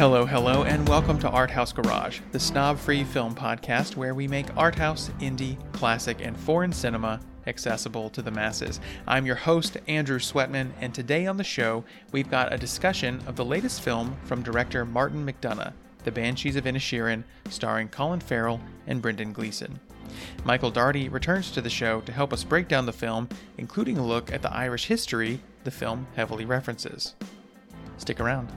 Hello, hello, and welcome to Art House Garage, the snob free film podcast where we make art house, indie, classic, and foreign cinema accessible to the masses. I'm your host, Andrew Sweatman, and today on the show, we've got a discussion of the latest film from director Martin McDonagh, The Banshees of Inisherin, starring Colin Farrell and Brendan Gleeson. Michael Daugherty returns to the show to help us break down the film, including a look at the Irish history the film heavily references. Stick around.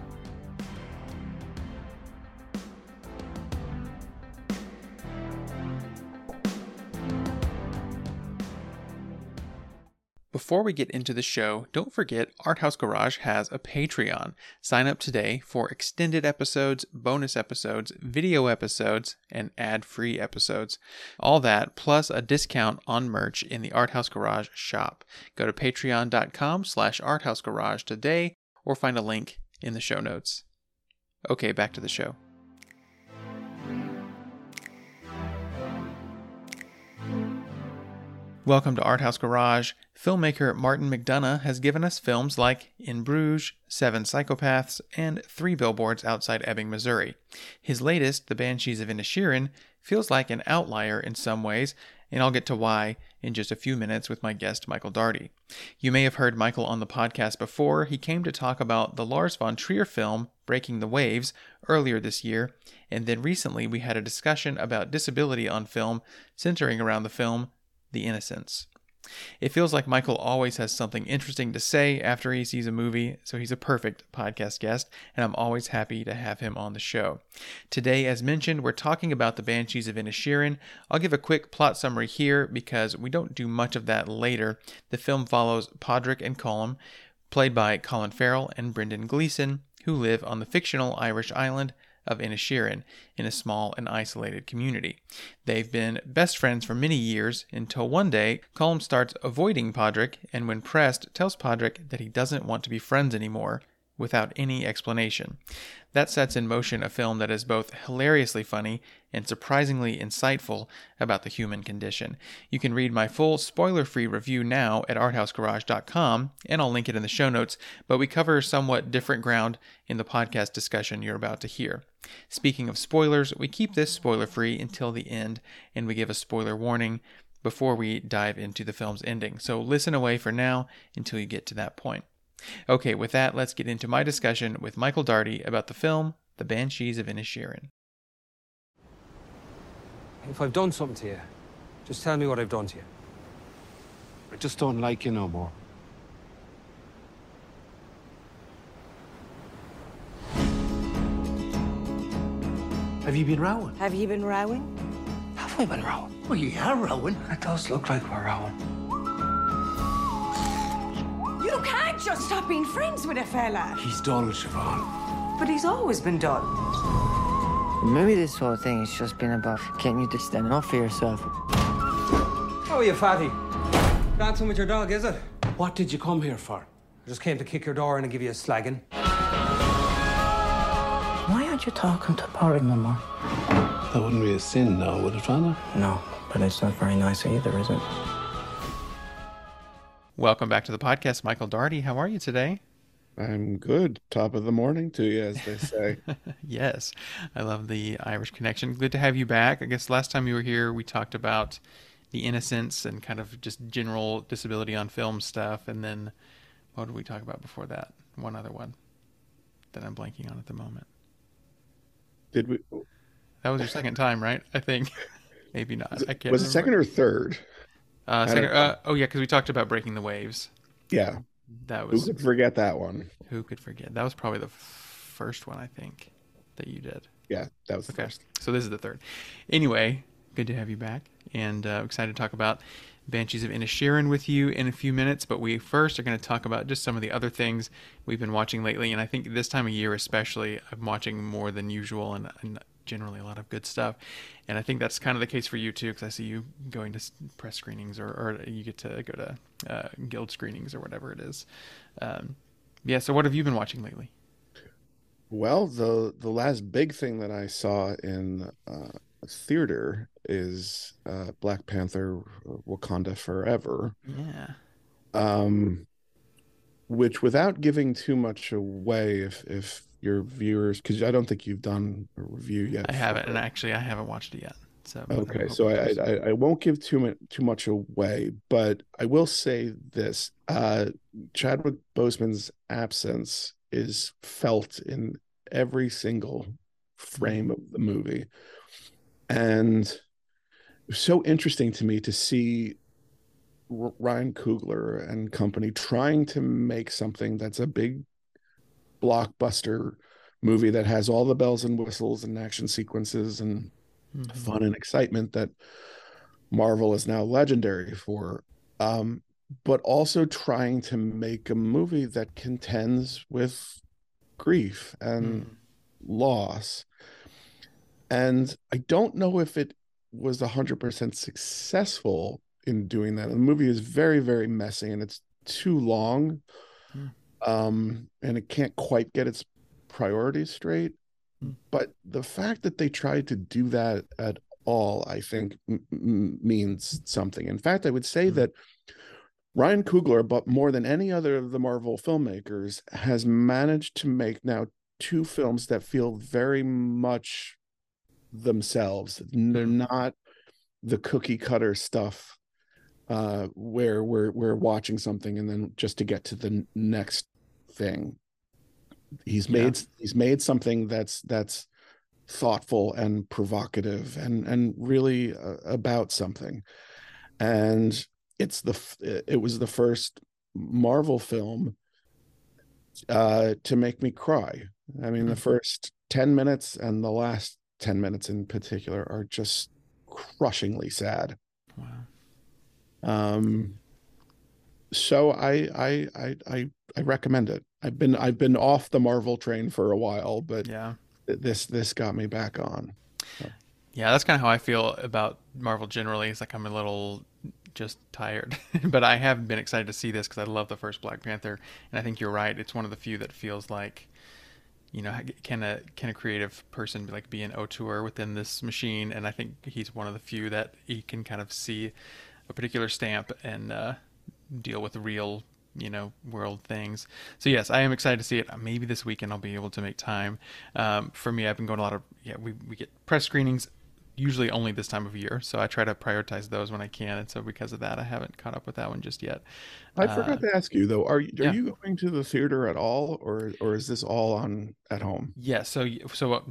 Before we get into the show, don't forget Art House Garage has a Patreon. Sign up today for extended episodes, bonus episodes, video episodes, and ad-free episodes. All that plus a discount on merch in the Art House Garage shop. Go to patreon.com slash arthousegarage today or find a link in the show notes. Okay, back to the show. Welcome to Art House Garage. Filmmaker Martin McDonagh has given us films like In Bruges, Seven Psychopaths, and Three Billboards Outside Ebbing, Missouri. His latest, The Banshees of Inisherin, feels like an outlier in some ways, and I'll get to why in just a few minutes with my guest Michael Daugherty. You may have heard Michael on the podcast before. He came to talk about the Lars von Trier film Breaking the Waves earlier this year, and then recently we had a discussion about disability on film centering around the film the Innocents. It feels like Michael always has something interesting to say after he sees a movie, so he's a perfect podcast guest, and I'm always happy to have him on the show. Today, as mentioned, we're talking about the Banshees of Inisherin. I'll give a quick plot summary here because we don't do much of that later. The film follows Padraig and Colm, played by Colin Farrell and Brendan Gleeson, who live on the fictional Irish island of Inisherin in a small and isolated community. They've been best friends for many years until one day Colm starts avoiding Padraig and when pressed tells Padraig that he doesn't want to be friends anymore without any explanation. That sets in motion a film that is both hilariously funny and surprisingly insightful about the human condition. You can read my full spoiler free review now at arthousegarage.com, and I'll link it in the show notes, but we cover somewhat different ground in the podcast discussion you're about to hear. Speaking of spoilers, we keep this spoiler free until the end, and we give a spoiler warning before we dive into the film's ending. So listen away for now until you get to that point. Okay, with that, let's get into my discussion with Michael Daugherty about the film The Banshees of Inisherin. If I've done something to you, just tell me what I've done to you. I just don't like you no more. Have you been rowing? Have you been rowing? Have we been rowing? Well, you are rowing. It does look like we're rowing. You can't just stop being friends with a fella. He's dull, Siobhan. But he's always been dull. Maybe this whole thing has just been about getting you to stand up for yourself. How are you, fatty? Dancing with your dog, is it? What did you come here for? I just came to kick your door in and give you a slagging. Why aren't you talking to Padraig no more? That wouldn't be a sin now, would it, Father? No, but it's not very nice either, is it? Welcome back to the podcast, Michael Daugherty. How are you today? I'm good. Top of the morning to you, as they say. yes, I love the Irish connection. Good to have you back. I guess last time you were here, we talked about the Innocents and kind of just general disability on film stuff. And then what did we talk about before that? One other one that I'm blanking on at the moment. Did we? That was your second time, right? I think. Maybe not. I can't. Was it second or third? Uh, second, uh, oh yeah, because we talked about breaking the waves. Yeah. That was. Who was could forget that one? who could forget? That was probably the first one I think that you did. Yeah, that was the Okay, first. so this is the third. Anyway, good to have you back, and uh, excited to talk about Banshees of Inisherin with you in a few minutes. But we first are going to talk about just some of the other things we've been watching lately, and I think this time of year especially, I'm watching more than usual, and, and generally a lot of good stuff. And I think that's kind of the case for you too, because I see you going to press screenings or, or you get to go to uh, guild screenings or whatever it is. Um, yeah. So what have you been watching lately? Well, the the last big thing that I saw in uh, theater is uh, Black Panther: Wakanda Forever. Yeah. um, which without giving too much away if if your viewers because I don't think you've done a review yet. I haven't, for and actually, I haven't watched it yet. So Okay, so I. I I won't give too much too much away, but I will say this: uh, Chadwick Boseman's absence is felt in every single frame of the movie, and it was so interesting to me to see Ryan Coogler and company trying to make something that's a big blockbuster movie that has all the bells and whistles and action sequences and Mhm. fun and excitement that Marvel is now legendary for. Um, but also trying to make a movie that contends with grief and Mhm. loss. And I don't know if it was 100% successful in doing that. The movie is very, very messy and it's too long. Hmm. Um, and it can't quite get its priorities straight. Hmm. But the fact that they tried to do that at all, I think, m- m- means something. In fact, I would say Hmm. that Ryan Coogler, but more than any other of the Marvel filmmakers, has managed to make now two films that feel very much themselves. They're not the cookie cutter stuff uh, where we're we're watching something and then just to get to the next thing. He's Yeah. made he's made something that's that's thoughtful and provocative and and really uh, about something. And it's the it was the first Marvel film uh to make me cry. I mean the Mhm. first 10 minutes and the last 10 minutes in particular are just crushingly sad. Wow. Um so I I I I I recommend it. I've been I've been off the Marvel train for a while, but Yeah. this this got me back on. Yeah, that's kind of how I feel about Marvel generally. It's like I'm a little just tired, but I have been excited to see this because I love the first Black Panther, and I think you're right. It's one of the few that feels like, you know, can a can a creative person like be an auteur within this machine? And I think he's one of the few that he can kind of see a particular stamp and uh, deal with real you know world things. So yes i am excited to see it. Maybe this weekend i'll be able to make time. Um, for me i've been going a lot of yeah we, we get press screenings usually only this time of year so i try to prioritize those when i can and so because of that i haven't caught up with that one just yet I Uh, forgot to ask you though, are you are yeah. you going to the theater at all or or is this all on at home? Yeah, so so uh,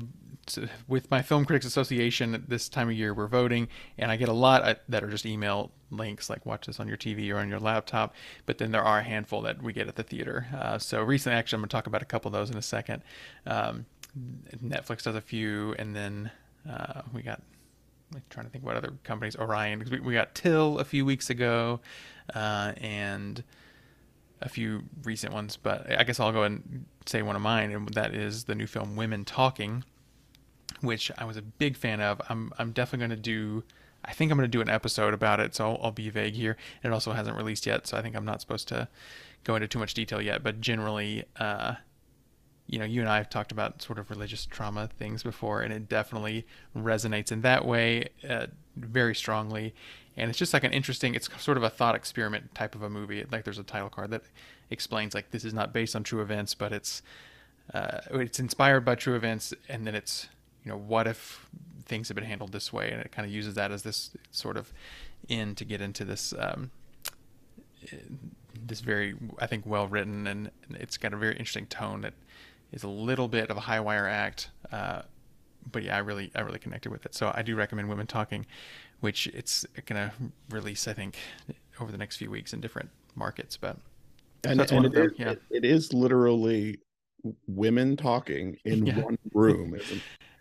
s- with my Film Critics Association at this time of year, we're voting, and I get a lot uh, that are just email links like watch this on your TV or on your laptop. But then there are a handful that we get at the theater. Uh, so recently, actually, I'm going to talk about a couple of those in a second. Um, Netflix does a few, and then uh, we got. I'm trying to think what other companies. Orion, 'cause we, we got Till a few weeks ago, uh, and a few recent ones, but I guess I'll go and say one of mine, and that is the new film Women Talking, which I was a big fan of. I'm I'm definitely going to do. I think I'm going to do an episode about it, so I'll, I'll be vague here. It also hasn't released yet, so I think I'm not supposed to go into too much detail yet. But generally, uh, you know, you and I have talked about sort of religious trauma things before, and it definitely resonates in that way uh, very strongly. And it's just like an interesting, it's sort of a thought experiment type of a movie. Like there's a title card that explains like this is not based on true events, but it's uh, it's inspired by true events, and then it's you know what if things have been handled this way, and it kind of uses that as this sort of in to get into this um, this very I think well written, and it's got a very interesting tone that is a little bit of a high wire act. Uh, but yeah, I really I really connected with it. So I do recommend Women Talking, which it's gonna release I think over the next few weeks in different markets. But And, and it is- yeah. it- it is literally women talking in Yeah. one room.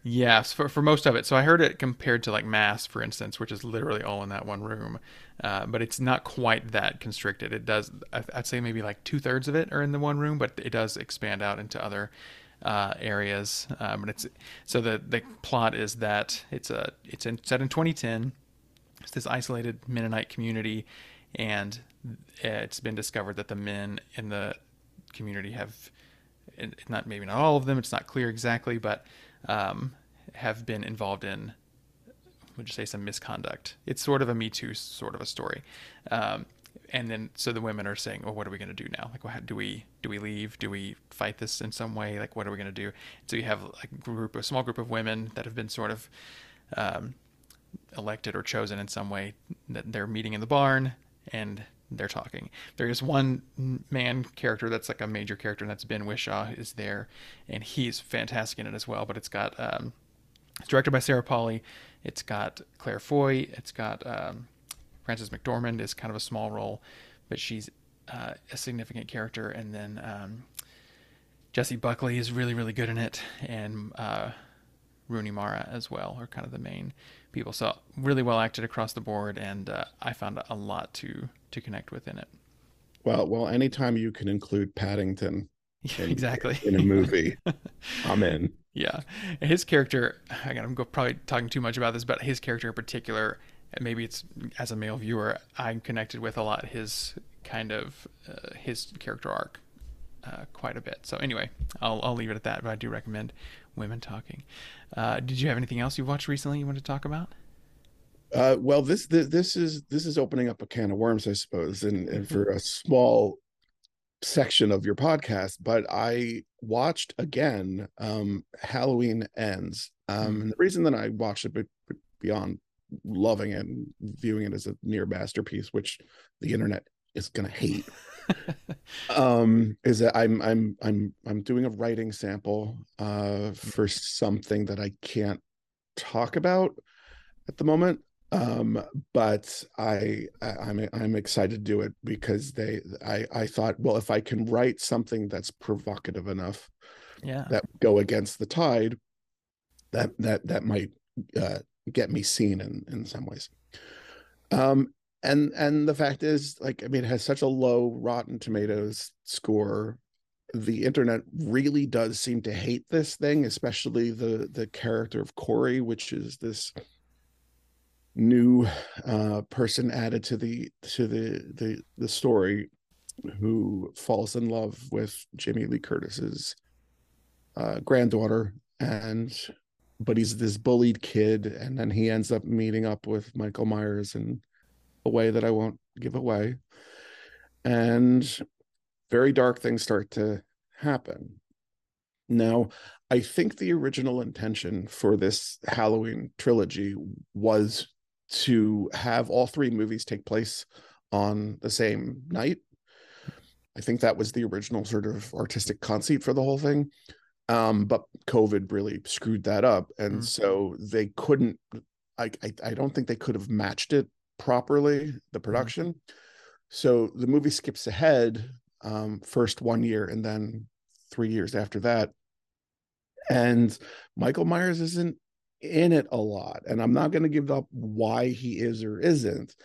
Yes, for, for most of it. So I heard it compared to like Mass, for instance, which is literally all in that one room. Uh, but it's not quite that constricted. It does, I'd say maybe like two thirds of it are in the one room, but it does expand out into other uh, areas. Um, it's so the the plot is that it's a it's in, set in 2010. It's this isolated Mennonite community, and it's been discovered that the men in the community have not maybe not all of them it's not clear exactly but um, have been involved in would you say some misconduct it's sort of a me too sort of a story um, and then so the women are saying, "Well, what are we going to do now? Like, what, do we do we leave? Do we fight this in some way? Like, what are we going to do?" So you have a group, a small group of women that have been sort of um, elected or chosen in some way. That they're meeting in the barn and they're talking. There is one man character that's like a major character, and that's Ben Whishaw is there, and he's fantastic in it as well. But it's got um, it's directed by Sarah Polley. It's got Claire Foy. It's got um, Frances McDormand is kind of a small role, but she's uh, a significant character. And then um, Jessie Buckley is really really good in it, and uh, Rooney Mara as well are kind of the main people. So really well acted across the board, and uh, I found a lot to to connect with in it. Well, well, anytime you can include Paddington in, exactly in a movie, I'm in. Yeah, his character. Again, I'm probably talking too much about this, but his character in particular, maybe it's as a male viewer, I'm connected with a lot. His kind of uh, his character arc uh, quite a bit. So anyway, I'll I'll leave it at that. But I do recommend Women Talking. Uh, did you have anything else you watched recently you want to talk about? Uh, well, this, this this is this is opening up a can of worms, I suppose, and, and for a small section of your podcast. But I watched again um, Halloween Ends, um, and the reason that I watched it beyond loving it and viewing it as a near masterpiece, which the internet is going to hate. um is that i'm i'm i'm i'm doing a writing sample uh for something that i can't talk about at the moment. Um but I, I i'm i'm excited to do it because they i i thought well if i can write something that's provocative enough yeah. that go against the tide that that that might uh get me seen in in some ways. Um and and the fact is like i mean it has such a low rotten tomatoes score. The internet really does seem to hate this thing especially the the character of corey which is this new uh person added to the to the the the story who falls in love with jamie lee curtis's uh granddaughter. And but he's this bullied kid and then he ends up meeting up with michael myers and a way that I won't give away. And very dark things start to happen. Now, I think the original intention for this Halloween trilogy was to have all three movies take place on the same night. I think that was the original sort of artistic conceit for the whole thing. Um, but COVID really screwed that up. And mm-hmm. so they couldn't, I, I, I don't think they could have matched it properly the mm-hmm. production. Mm-hmm. So the movie skips ahead um, first one year and then three years after that. And Michael Myers isn't in it a lot. And I'm not going to give up why he is or isn't.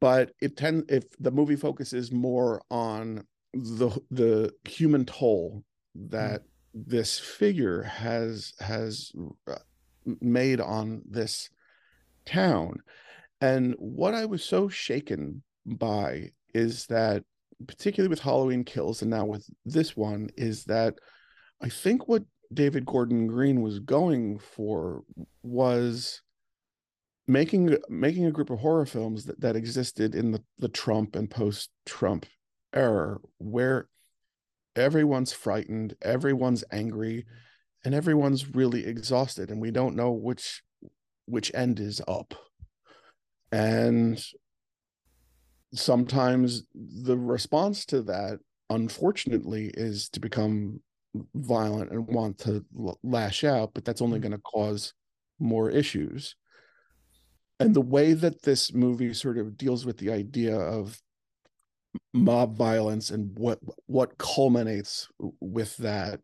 But it tends if the movie focuses more on the the human toll that mm-hmm. this figure has has uh, made on this town and what I was so shaken by is that, particularly with Halloween Kills and now with this one, is that I think what David Gordon Green was going for was making making a group of horror films that, that existed in the, the Trump and post Trump era where everyone's frightened, everyone's angry, and everyone's really exhausted, and we don't know which which end is up and sometimes the response to that, unfortunately, is to become violent and want to lash out, but that's only mm-hmm. going to cause more issues. And the way that this movie sort of deals with the idea of mob violence and what what culminates with that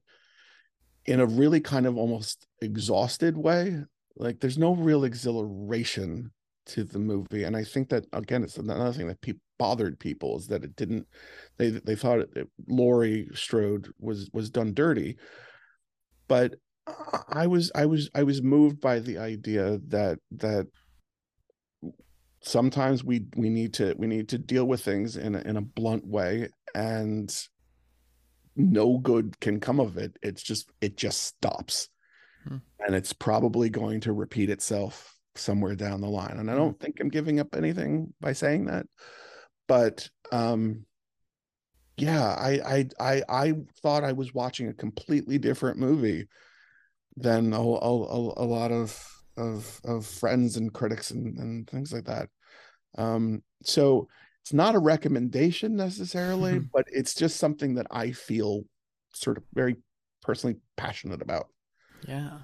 in a really kind of almost exhausted way like there's no real exhilaration to the movie and i think that again it's another thing that pe- bothered people is that it didn't they they thought it, it, laurie strode was was done dirty but i was i was i was moved by the idea that that sometimes we we need to we need to deal with things in a, in a blunt way and no good can come of it it's just it just stops hmm. and it's probably going to repeat itself somewhere down the line. And I don't mm-hmm. think I'm giving up anything by saying that. but um yeah I, I i i thought i was watching a completely different movie than a, a, a, lot of of of friends and critics and, and things like that um so it's not a recommendation necessarily Mhm. but it's just something that i feel sort of very personally passionate about Yeah.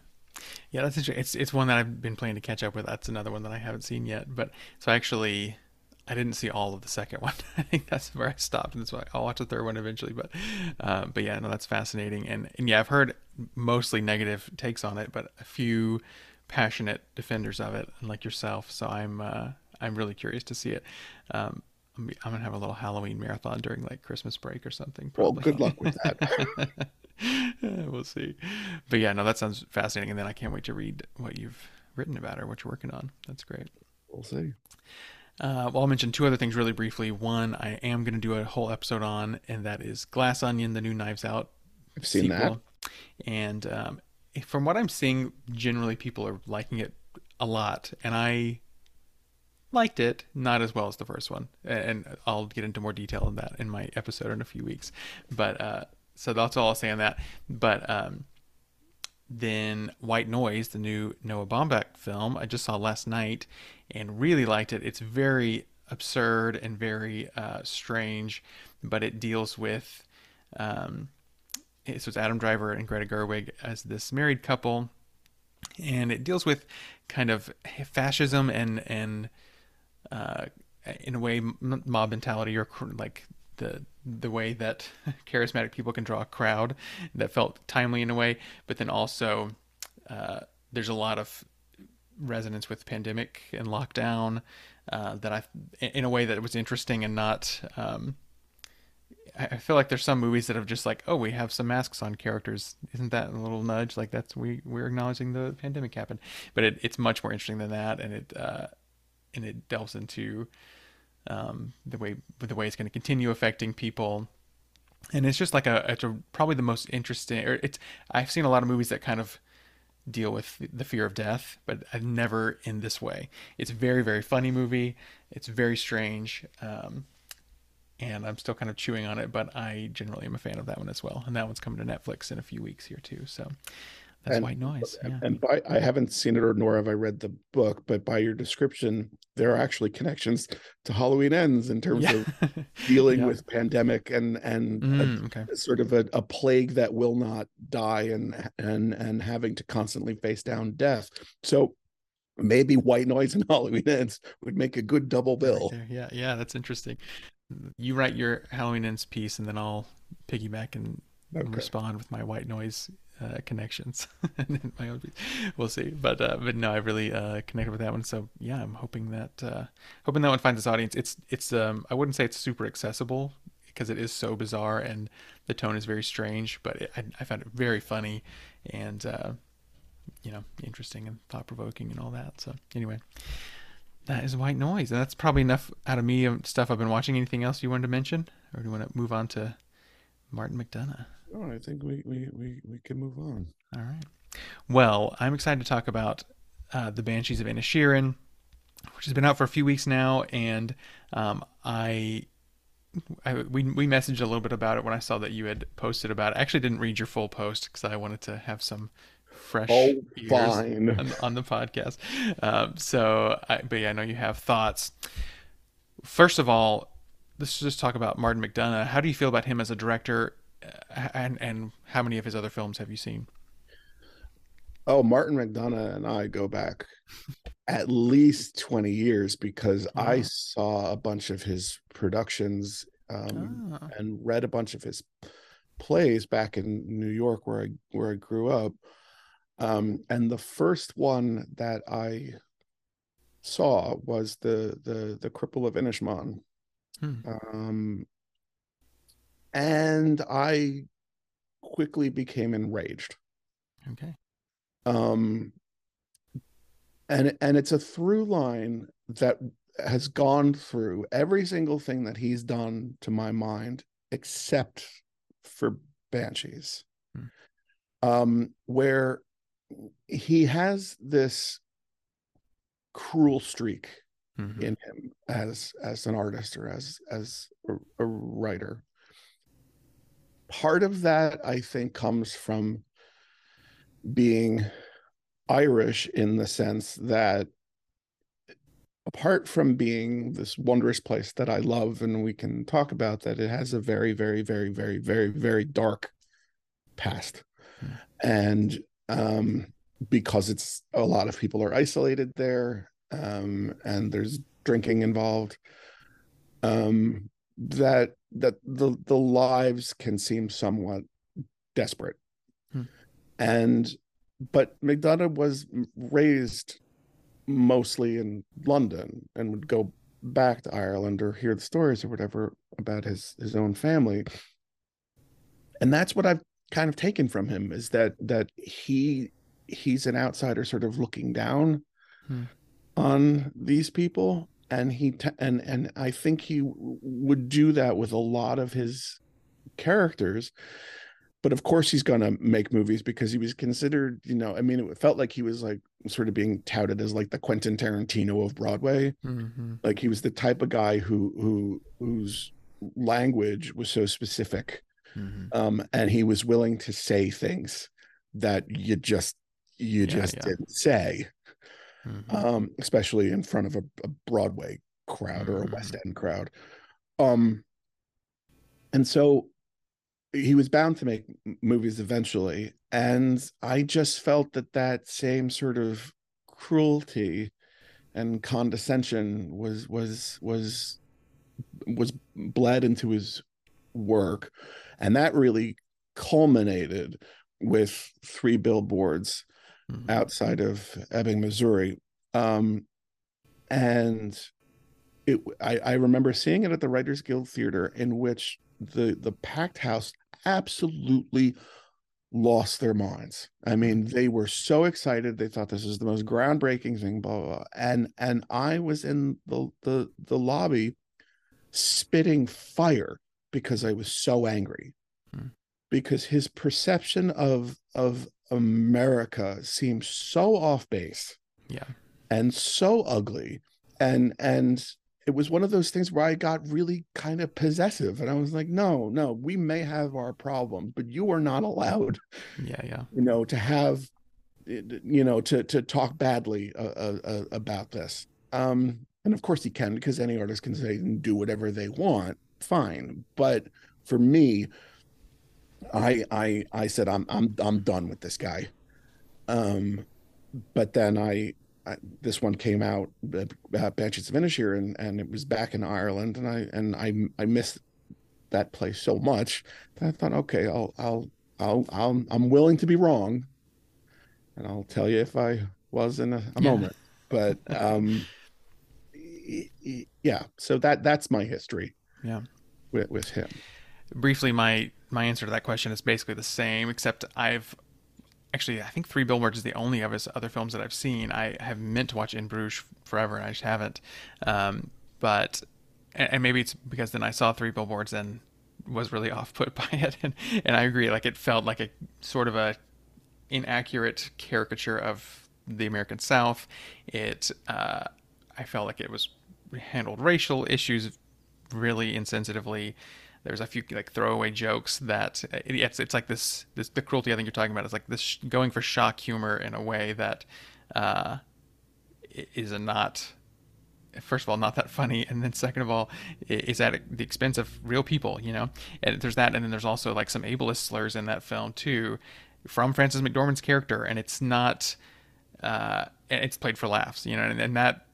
Yeah, that's interesting. It's it's one that I've been planning to catch up with. That's another one that I haven't seen yet. But so actually I didn't see all of the second one. I think that's where I stopped and that's why I'll watch the third one eventually. But uh, but yeah, no, that's fascinating. And and yeah, I've heard mostly negative takes on it, but a few passionate defenders of it, like yourself. So I'm uh, I'm really curious to see it. Um, I'm, I'm gonna have a little Halloween marathon during like Christmas break or something. well Probably. good luck with that we'll see. But yeah, no, that sounds fascinating. And then I can't wait to read what you've written about or what you're working on. That's great. we'll see Uh, well, I'll mention two other things really briefly. One, I am going to do a whole episode on, and that is Glass Onion, the new Knives Out i've seen that And um, from what I'm seeing, generally people are liking it a lot, and I liked it not as well as the first one. And I'll get into more detail on that in my episode in a few weeks. But uh, so that's all I'll say on that. But um, then White Noise, the new Noah Baumbach film, I just saw last night and really liked it. It's very absurd and very uh, strange, but it deals with. Um, so it's Adam Driver and Greta Gerwig as this married couple, and it deals with kind of fascism and and uh, in a way mob mentality or like the the way that charismatic people can draw a crowd that felt timely in a way, but then also uh, there's a lot of resonance with pandemic and lockdown uh, that I in a way that was interesting and not. Um, I feel like there's some movies that have just like, oh, we have some masks on characters. Isn't that a little nudge? Like that's we we're acknowledging the pandemic happened, but it, it's much more interesting than that, and it uh, and it delves into um, the way the way it's going to continue affecting people. And it's just like a it's a, probably the most interesting. Or it's I've seen a lot of movies that kind of deal with the fear of death, but I've never in this way. It's a very very funny movie. It's very strange. Um, and I'm still kind of chewing on it, but I generally am a fan of that one as well. And that one's coming to Netflix in a few weeks here too. So that's And- White Noise. Yeah. and by I haven't seen it or nor have I read the book, but by your description, there are actually connections to Halloween Ends in terms of dealing Yeah. with pandemic and and a- Mm, okay. sort of a, a plague that will not die and and and having to constantly face down death. So maybe White Noise and Halloween Ends would make a good double bill. there. Yeah, yeah, that's interesting. You write your Halloween ends piece, and then I'll piggyback and Okay. respond with my white noise uh, connections my own. We'll see, but uh, but no, I really uh, connected with that one. So yeah, I'm hoping that uh, hoping that one finds its audience. It's it's um I wouldn't say it's super accessible because it is so bizarre and the tone is very strange, but it, I, I found it very funny and uh, you know interesting and thought provoking and all that. So anyway. That is white noise. And that's probably enough out of me stuff I've been watching. Anything else you wanted to mention? Or do you want to move on to Martin McDonagh? Oh, I think we we we we can move on. All right. Well, I'm excited to talk about uh, The Banshees of Inisherin, which has been out for a few weeks now. And um, I. I, we we messaged a little bit about it when I saw that you had posted about it. I actually didn't read your full post because I wanted to have some fresh Oh, ears on, on the podcast. Um, so, I, but yeah, I know you have thoughts. First of all, let's just talk about Martin McDonagh. How do you feel about him as a director, and and how many of his other films have you seen? Oh, Martin McDonagh and I go back at least 20 years because I saw a bunch of his productions um, Ah. and read a bunch of his plays back in New York where I where I grew up. Um, and the first one that I saw was the the the Cripple of Inishmaan. Hmm. Um, and I quickly became enraged Okay. um and and it's a through line that has gone through every single thing that he's done to my mind except for banshees Hmm. um where he has this cruel streak Mhm. in him as as an artist or as as a, a writer part of that i think comes from being irish in the sense that apart from being this wondrous place that i love and we can talk about that it has a very very very very very very dark past. And um because it's a lot of people are isolated there um and there's drinking involved um that that the the lives can seem somewhat desperate Hmm. and but mcdonagh was raised mostly in london and would go back to ireland or hear the stories or whatever about his his own family and that's what i've kind of taken from him is that that he he's an outsider sort of looking down Hmm. on these people and he t- and and i think he would do that with a lot of his characters but of course he's going to make movies because he was considered you know i mean it felt like he was like sort of being touted as like the quentin tarantino of broadway Mhm. like he was the type of guy who who whose language was so specific Mhm. um and he was willing to say things that you just you Yeah, just yeah. didn't say Mhm. um especially in front of a, a broadway crowd or a west Mm-hmm. end crowd um and so he was bound to make movies eventually and i just felt that that same sort of cruelty and condescension was was was was bled into his work and that really culminated with three billboards Mhm. outside of Ebbing, Missouri. Um, and it, I, I remember seeing it at the Writers Guild Theater, in which the the packed house absolutely lost their minds. I mean, they were so excited; they thought this is the most groundbreaking thing. Blah blah. blah. And and I was in the the the lobby, spitting fire because I was so angry Hmm. because his perception of of America seems so off base Yeah. and so ugly and and it was one of those things where I got really kind of possessive and I was like no no we may have our problems but you are not allowed Yeah. Yeah. you know to have you know to to talk badly uh, uh, uh, about this um and of course he can because any artist can say and do whatever they want fine but for me i i i said i'm i'm i'm done with this guy um but then i, I this one came out uh, uh, banshees of Inisheer, and and it was back in ireland and i and i i missed that place so much that i thought okay i'll i'll i'll, I'll i'm willing to be wrong and i'll tell you if i was in a, a Yeah. moment but um yeah so that that's my history Yeah. with, with him briefly my my answer to that question is basically the same except i've actually i think three billboards is the only of his other films that i've seen. I have meant to watch in bruges forever and i just haven't. Um, but and, maybe it's because then i saw three billboards and was really off put by it and, and i agree like it felt like a sort of a inaccurate caricature of the american south. It uh, i felt like it was handled racial issues really insensitively there's a few like throwaway jokes that it's it's like this this the cruelty I think you're talking about is like this going for shock humor in a way that uh, is a not first of all not that funny and then second of all is at the expense of real people you know? And there's that and then there's also like some ableist slurs in that film too from Frances McDormand's character and it's not uh, it's played for laughs, you know, and, and that,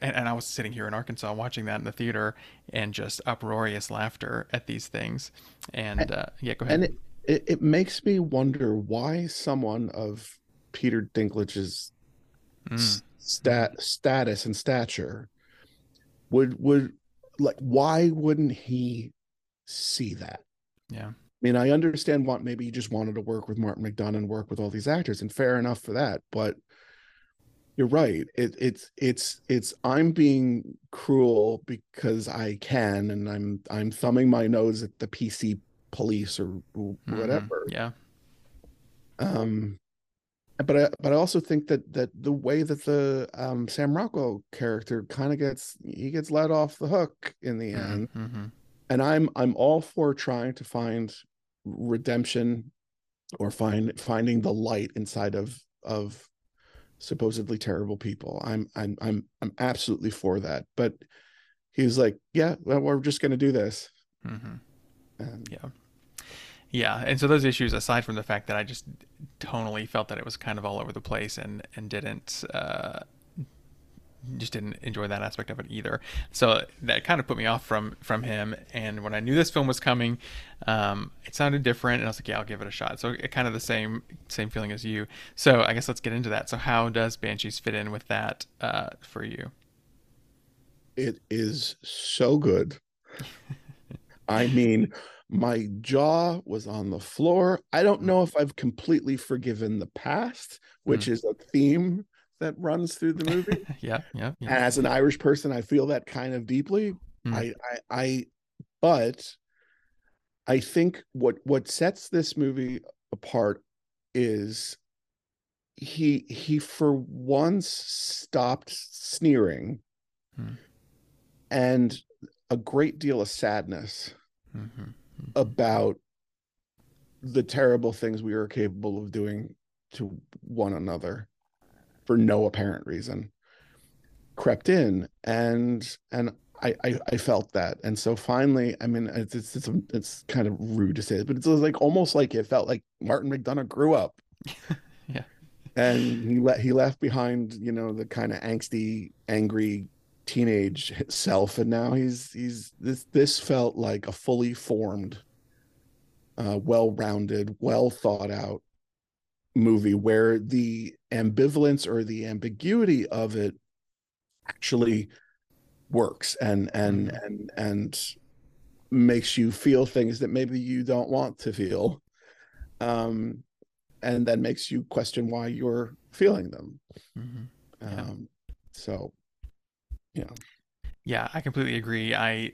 and, and I was sitting here in Arkansas watching that in the theater and just uproarious laughter at these things. And uh, yeah, go ahead. and it, it it makes me wonder why someone of Peter Dinklage's Mm. stat status and stature would would like why wouldn't he see that? yeah, I mean, I understand what maybe he just wanted to work with Martin McDonagh and work with all these actors, and fair enough for that. But you're right. It, it's it's it's I'm being cruel because I can, and I'm I'm thumbing my nose at the PC police or Mhm. whatever. Yeah, Um, but I but I also think that that the way that the um, Sam Rockwell character kind of gets he gets let off the hook in the end, Mm-hmm. and I'm I'm all for trying to find redemption or find finding the light inside of of supposedly terrible people. I'm I'm I'm I'm absolutely for that. But he's like, yeah, well, we're just going to do this. Mm-hmm. And Yeah. Yeah, and so those issues, aside from the fact that I just tonally felt that it was kind of all over the place and and didn't uh, just didn't enjoy that aspect of it either. So that kind of put me off from from him. And when I knew this film was coming, um, it sounded different, and I was like, yeah, I'll give it a shot. So it kind of the same same feeling as you. So I guess let's get into that. So how does Banshees fit in with that uh, for you? it is so good. I mean, my jaw was on the floor. I don't know if I've completely forgiven the past, which is a theme that runs through the movie. yeah, yeah, yeah. As an Irish person, I feel that kind of deeply. Mm. I, I, I, but I think what what sets this movie apart is he he for once stopped sneering Hmm. and a great deal of sadness Mhm. about the terrible things we are capable of doing to one another for no apparent reason crept in. And and I, I I felt that. And so finally I mean it's it's it's, it's kind of rude to say it but it's like almost like it felt like Martin McDonagh grew up. Yeah. and he let he left behind you know the kind of angsty angry teenage self. And now he's he's this this felt like a fully formed uh well-rounded well thought out movie where the ambivalence or the ambiguity of it actually works and and and and makes you feel things that maybe you don't want to feel um and then makes you question why you're feeling them Mhm. Yeah. um so know Yeah, I completely agree. i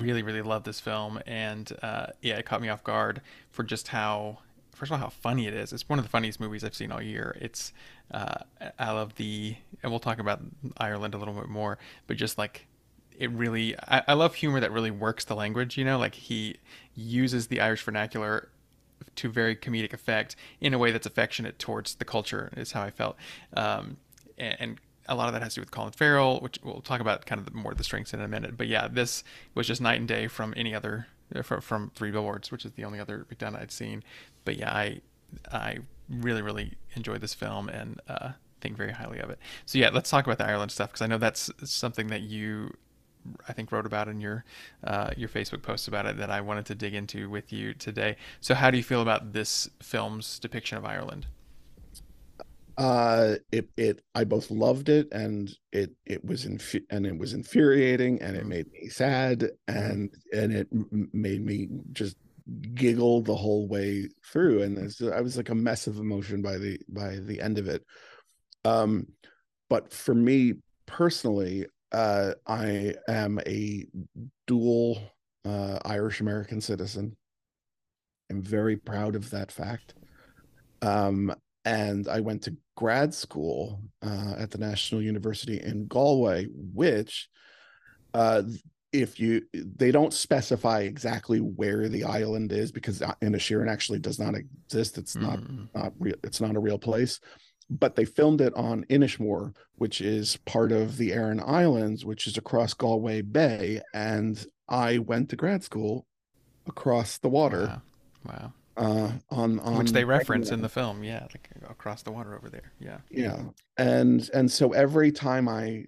really, really love this film, and uh, yeah, it caught me off guard for just how, first of all, how funny it is. It's one of the funniest movies I've seen all year. It's, uh, I love the, and we'll talk about Ireland a little bit more, but just like, it really, I, I love humor that really works the language. You know, like he uses the Irish vernacular to very comedic effect in a way that's affectionate towards the culture is how I felt. Um, and, and a lot of that has to do with Colin Farrell, which we'll talk about kind of the, more the strengths in a minute. But yeah, this was just night and day from any other uh, from, from Three Billboards, which is the only other McDonagh I'd seen. But yeah, I I really really enjoyed this film and uh, think very highly of it. So yeah, let's talk about the Ireland stuff because I know that's something that you I think wrote about in your uh, your Facebook post about it that I wanted to dig into with you today. So how do you feel about this film's depiction of Ireland? uh it it i both loved it and it it was infu- and it was infuriating and it Mhm. made me sad and and it made me just giggle the whole way through and it's, i was like a mess of emotion by the by the end of it. Um but for me personally uh i am a dual uh irish american citizen. I'm very proud of that fact. Um and I went to grad school uh, at the National University in Galway, which, uh, if you, they don't specify exactly where the island is because Inisherin actually does not exist. It's not Mm, not real. It's not a real place. But they filmed it on Inishmore, which is part of the Aran Islands, which is across Galway Bay. And I went to grad school across the water Wow. wow. uh, on on Which they reference in the film, yeah, like across the water over there. Yeah. yeah and and so every time i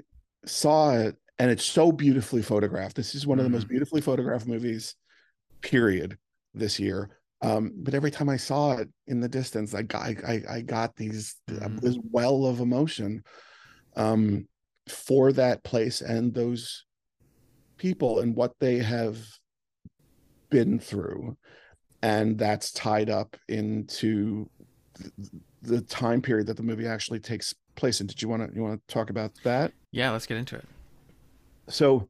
saw it and it's so beautifully photographed this is one of the most Mhm. beautifully photographed movies period this year um but every time i saw it in the distance i got i i got these Mhm. this well of emotion um for that place and those people and what they have been through and that's tied up into th- the time period that the movie actually takes place in. Did you want to you want to talk about that? Yeah, let's get into it. So,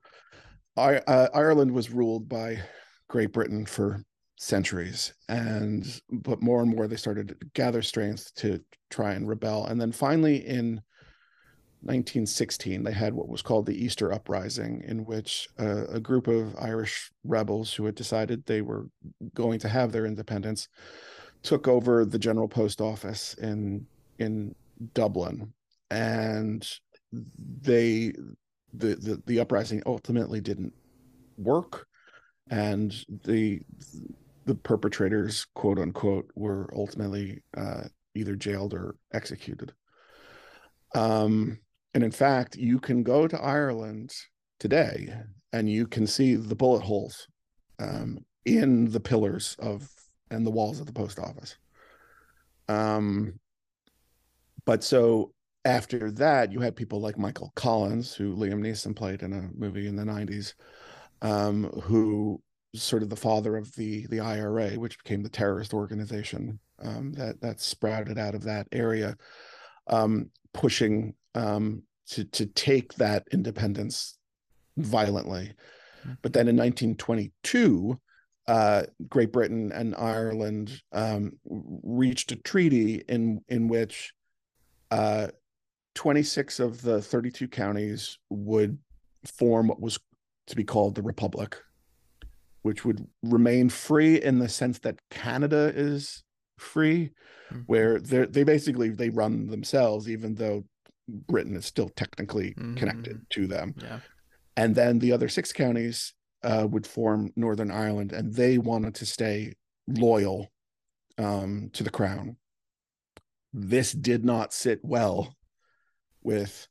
uh, Ireland was ruled by Great Britain for centuries and but more and more they started to gather strength to try and rebel. And then finally in 1916 they had what was called the easter uprising in which uh, a group of irish rebels who had decided they were going to have their independence took over the general post office in in dublin. And they the the, the uprising ultimately didn't work. And the the perpetrators quote unquote were ultimately uh, either jailed or executed. Um and in fact you can go to ireland today and you can see the bullet holes um, in the pillars of and the walls of the post office. Um but so after that, you had people like Michael Collins, who Liam Neeson played in a movie in the 90s, um, who sort of the father of the the IRA, which became the terrorist organization um, that that sprouted out of that area, um, pushing um, to to take that independence violently. Mm-hmm. But then in 1922, uh, Great Britain and Ireland um, reached a treaty in in which uh, 26 of the 32 counties would form what was to be called the Republic, which would remain free in the sense that Canada is free, mm-hmm. where they they basically they run themselves, even though Britain is still technically mm-hmm. connected to them. Yeah. And then the other six counties uh, would form Northern Ireland, and they wanted to stay loyal um, to the crown. This did not sit well with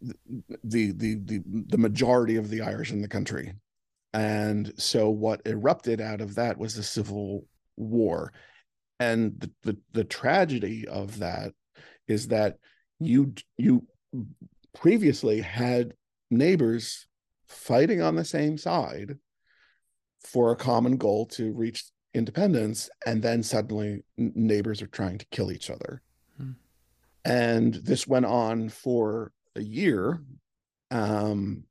the, the the the majority of the Irish in the country. And so what erupted out of that was the civil war. And the, the, the tragedy of that is that you you previously had neighbors fighting on the same side for a common goal to reach independence and then suddenly neighbors are trying to kill each other and this went on for a year um,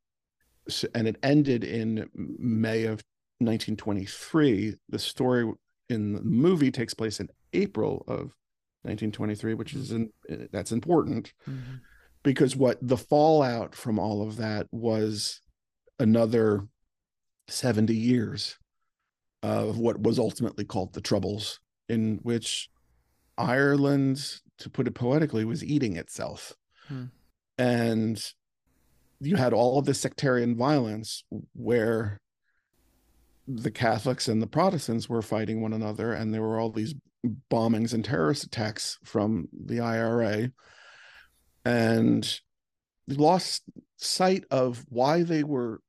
and it ended in may of 1923 the story in the movie takes place in april of 1923 which is in, that's important mm-hmm. because what the fallout from all of that was another 70 years of what was ultimately called the troubles in which ireland to put it poetically, was eating itself. Hmm. And you had all of this sectarian violence where the Catholics and the Protestants were fighting one another, and there were all these bombings and terrorist attacks from the IRA. And lost sight of why they were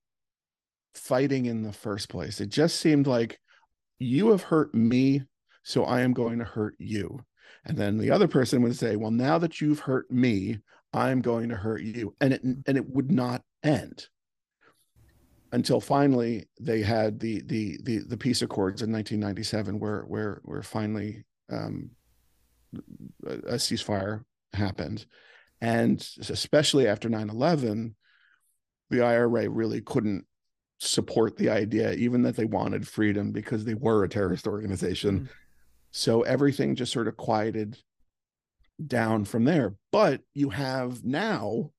fighting in the first place. It just seemed like you have hurt me, so I am going to hurt you. And then the other person would say, Well, now that you've hurt me, I'm going to hurt you. And it and it would not end until finally they had the the the, the peace accords in 1997 where where where finally um, a ceasefire happened and especially after 9-11 the ira really couldn't support the idea even that they wanted freedom because they were a terrorist organization mm-hmm. So everything just sort of quieted down from there. But you have now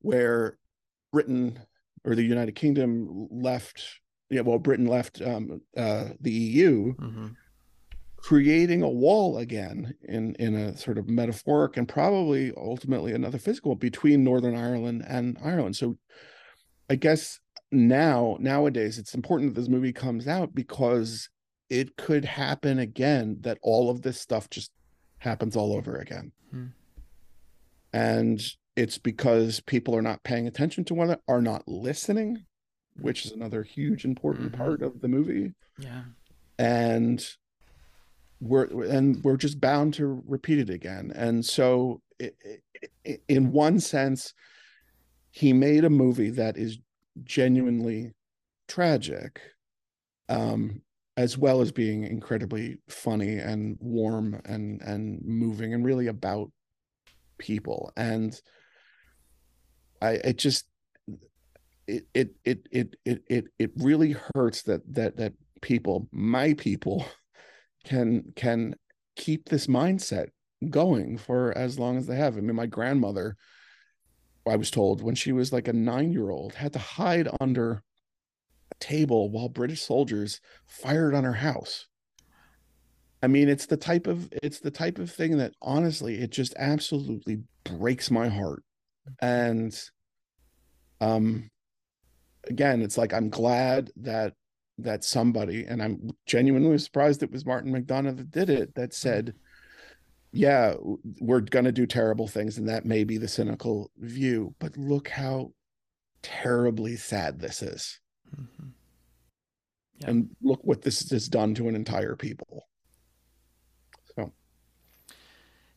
where Britain or the United Kingdom left, yeah, well, Britain left um, uh, the EU, mm-hmm. creating a wall again in in a sort of metaphoric and probably ultimately another physical between Northern Ireland and Ireland. So I guess now nowadays it's important that this movie comes out because it could happen again that all of this stuff just happens all over again. Hmm. And it's because people are not paying attention to one another, are not listening, which is another huge important mm-hmm. part of the movie. Yeah. And we're and we're just bound to repeat it again. And so it, it, in one sense he made a movie that is genuinely tragic um as well as being incredibly funny and warm and and moving and really about people and i it just it it it it it it, it really hurts that that that people, my people, can can keep this mindset going for as long as they have. I mean, my grandmother, I was told when she was like a nine year old, had to hide under table while British soldiers fired on her house. I mean, it's the type of it's the type of thing that honestly, it just absolutely breaks my heart. And um again, it's like I'm glad that that somebody, and I'm genuinely surprised it was Martin McDonagh that did it, that said, yeah, we're going to do terrible things, and that may be the cynical view, but look how terribly sad this is. Mhm. Yeah. And look what this has done to an entire people. So,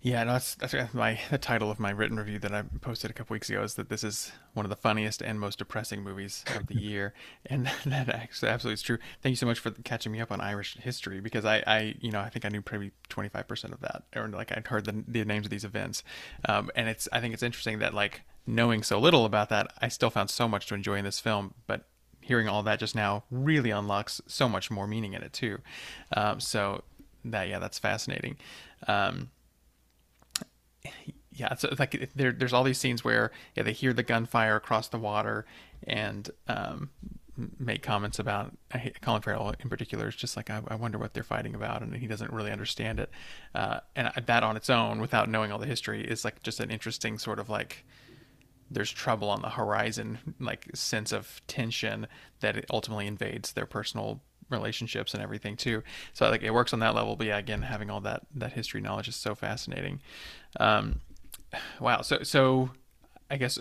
Yeah, no, that's that's my the title of my written review that I posted a couple weeks ago is that this is one of the funniest and most depressing movies of the year, and that actually absolutely is true. Thank you so much for catching me up on Irish history because I, I you know, I think I knew probably twenty five percent of that, or like I'd heard the, the names of these events, um, and it's I think it's interesting that like knowing so little about that, I still found so much to enjoy in this film, but hearing all that just now really unlocks so much more meaning in it too. Um, so that yeah, that's fascinating. Um, yeah, so like there, there's all these scenes where yeah they hear the gunfire across the water and um, make comments about Colin Farrell in particular is just like I, I wonder what they're fighting about and he doesn't really understand it uh, and that on its own without knowing all the history is like just an interesting sort of like there's trouble on the horizon like sense of tension that it ultimately invades their personal relationships and everything too. So like it works on that level but yeah again having all that that history knowledge is so fascinating. Um wow so so i guess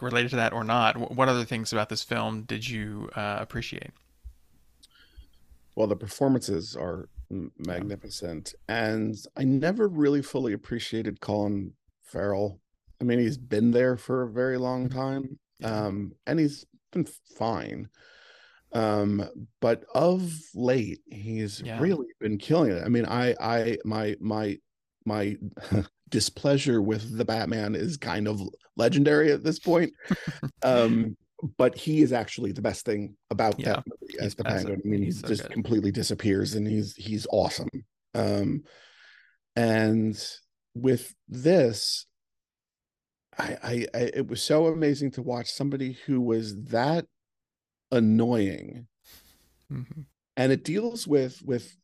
related to that or not what other things about this film did you uh, appreciate? Well, the performances are magnificent, and I never really fully appreciated Colin Farrell. I mean, he's been there for a very long time, um, and he's been fine. Um, but of late, he's Yeah. really been killing it. I mean, I, I, my, my, my displeasure with the Batman is kind of legendary at this point. um, but he is actually the best thing about Yeah. that movie as the Penguin. I mean, he he's so just good. completely disappears, and he's he's awesome. Um, and with this, I, I, I it was so amazing to watch somebody who was that annoying, hmm and it deals with with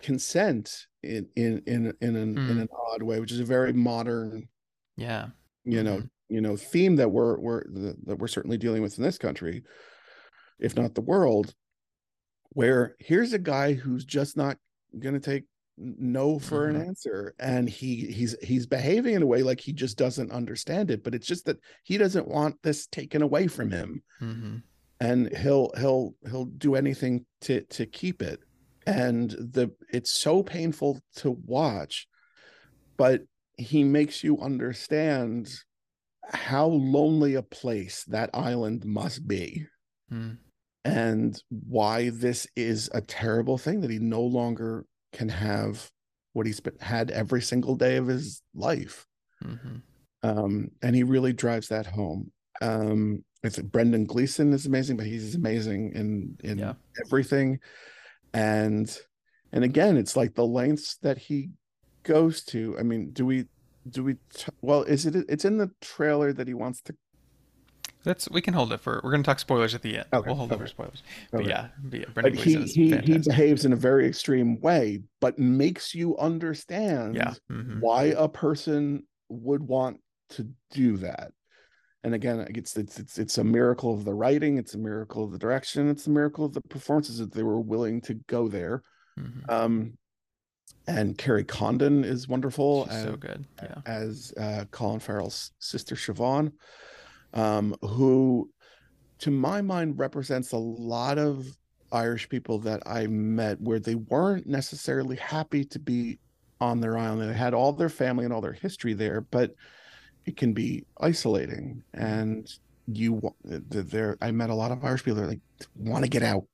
consent in in in in an, in Mm. an odd way, which is a very modern yeah you know Mhm. you know theme that we're we're that we're certainly dealing with in this country if not the world where here's a guy who's just not going to take no for an Mhm. answer and he he's he's behaving in a way like he just doesn't understand it but it's just that he doesn't want this taken away from him. Hmm and he'll he'll he'll do anything to to keep it. And the it's so painful to watch but he makes you understand how lonely a place that island must be. Mm and why this is a terrible thing that he no longer can have what he's been, had every single day of his life hmm um, and he really drives that home. Um, it's Brendan Gleeson is amazing, but he's amazing in in Yeah. everything, and and again, it's like the lengths that he goes to. I mean, do we do we? T- well, is it? It's in the trailer that he wants to. That's we can hold it for. We're gonna talk spoilers at the end. Okay, we'll hold it for spoilers. But yeah, but yeah, But Brendan he he he fantastic. behaves in a very extreme way, but makes you understand yeah. hmm why a person would want to do that and again it's it's it's it's a miracle of the writing it's a miracle of the direction it's a miracle of the performances that they were willing to go there hmm um and Kerry Condon is wonderful She's as, so good. Yeah. as uh Colin Farrell's sister Siobhan um who to my mind represents a lot of Irish people that I met where they weren't necessarily happy to be on their island. They had all their family and all their history there, but it can be isolating. And you, there, I met a lot of Irish people that like want to get out,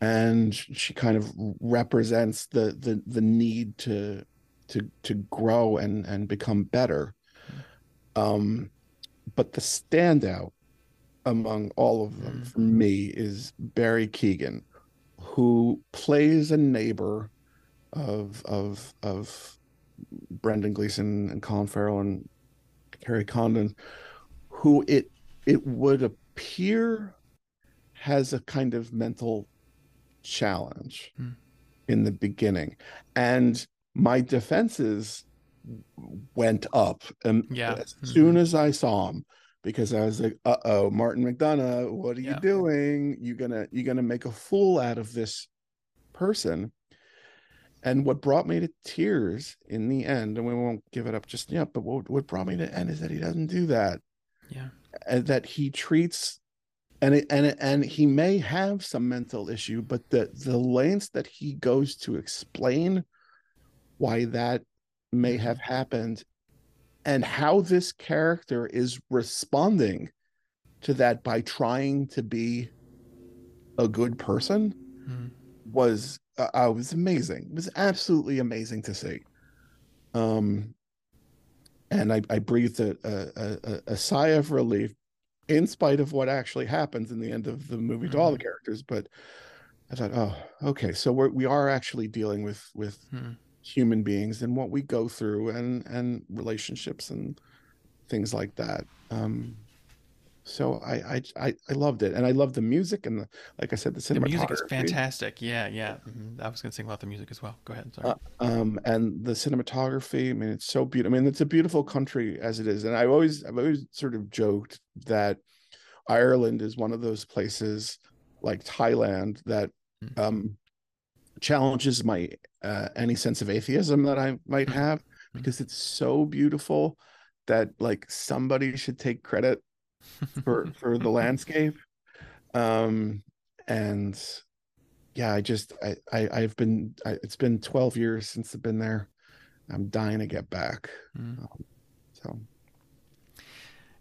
and she kind of represents the the the need to to to grow and and become better. Um, but the standout among all of them Mm. for me is Barry Keoghan, who plays a neighbor of of of Brendan Gleeson and Colin Farrell and Kerry Condon, who it it would appear has a kind of mental challenge Hmm. in the beginning, and my defenses went up And Yeah. as Mhm. soon as I saw him because I was like, "Uh oh, Martin McDonagh, what are Yeah. you doing? You gonna you gonna make a fool out of this person?" And what brought me to tears in the end, and we won't give it up just yet, but what what brought me to end is that he doesn't do that, Yeah. and that he treats, and it, and it, and he may have some mental issue, but the the lengths that he goes to explain why that may have happened and how this character is responding to that by trying to be a good person Mhm. was uh, uh, was amazing. It was absolutely amazing to see. Um, and I, I breathed a, a, a, a sigh of relief, in spite of what actually happens in the end of the movie to all the characters. But I thought, oh, okay, so we're we are actually dealing with with Hmm. Human beings and what we go through and and relationships and things like that. Um, so I I I, I loved it, and I loved the music and the like I said, the The music is fantastic. Yeah, yeah. Mhm. I was going to sing about the music as well. Go ahead. Sorry. Uh, um and the cinematography i mean it's so beautiful i mean it's a beautiful country as it is and i've always i've always sort of joked that ireland is one of those places like thailand that Mm. um challenges my uh any sense of atheism that i might Mm. have Mm. because it's so beautiful that like somebody should take credit for for the landscape um and yeah i just i, I i've been I, it's been 12 years since i've been there i'm dying to get back Mm. um, so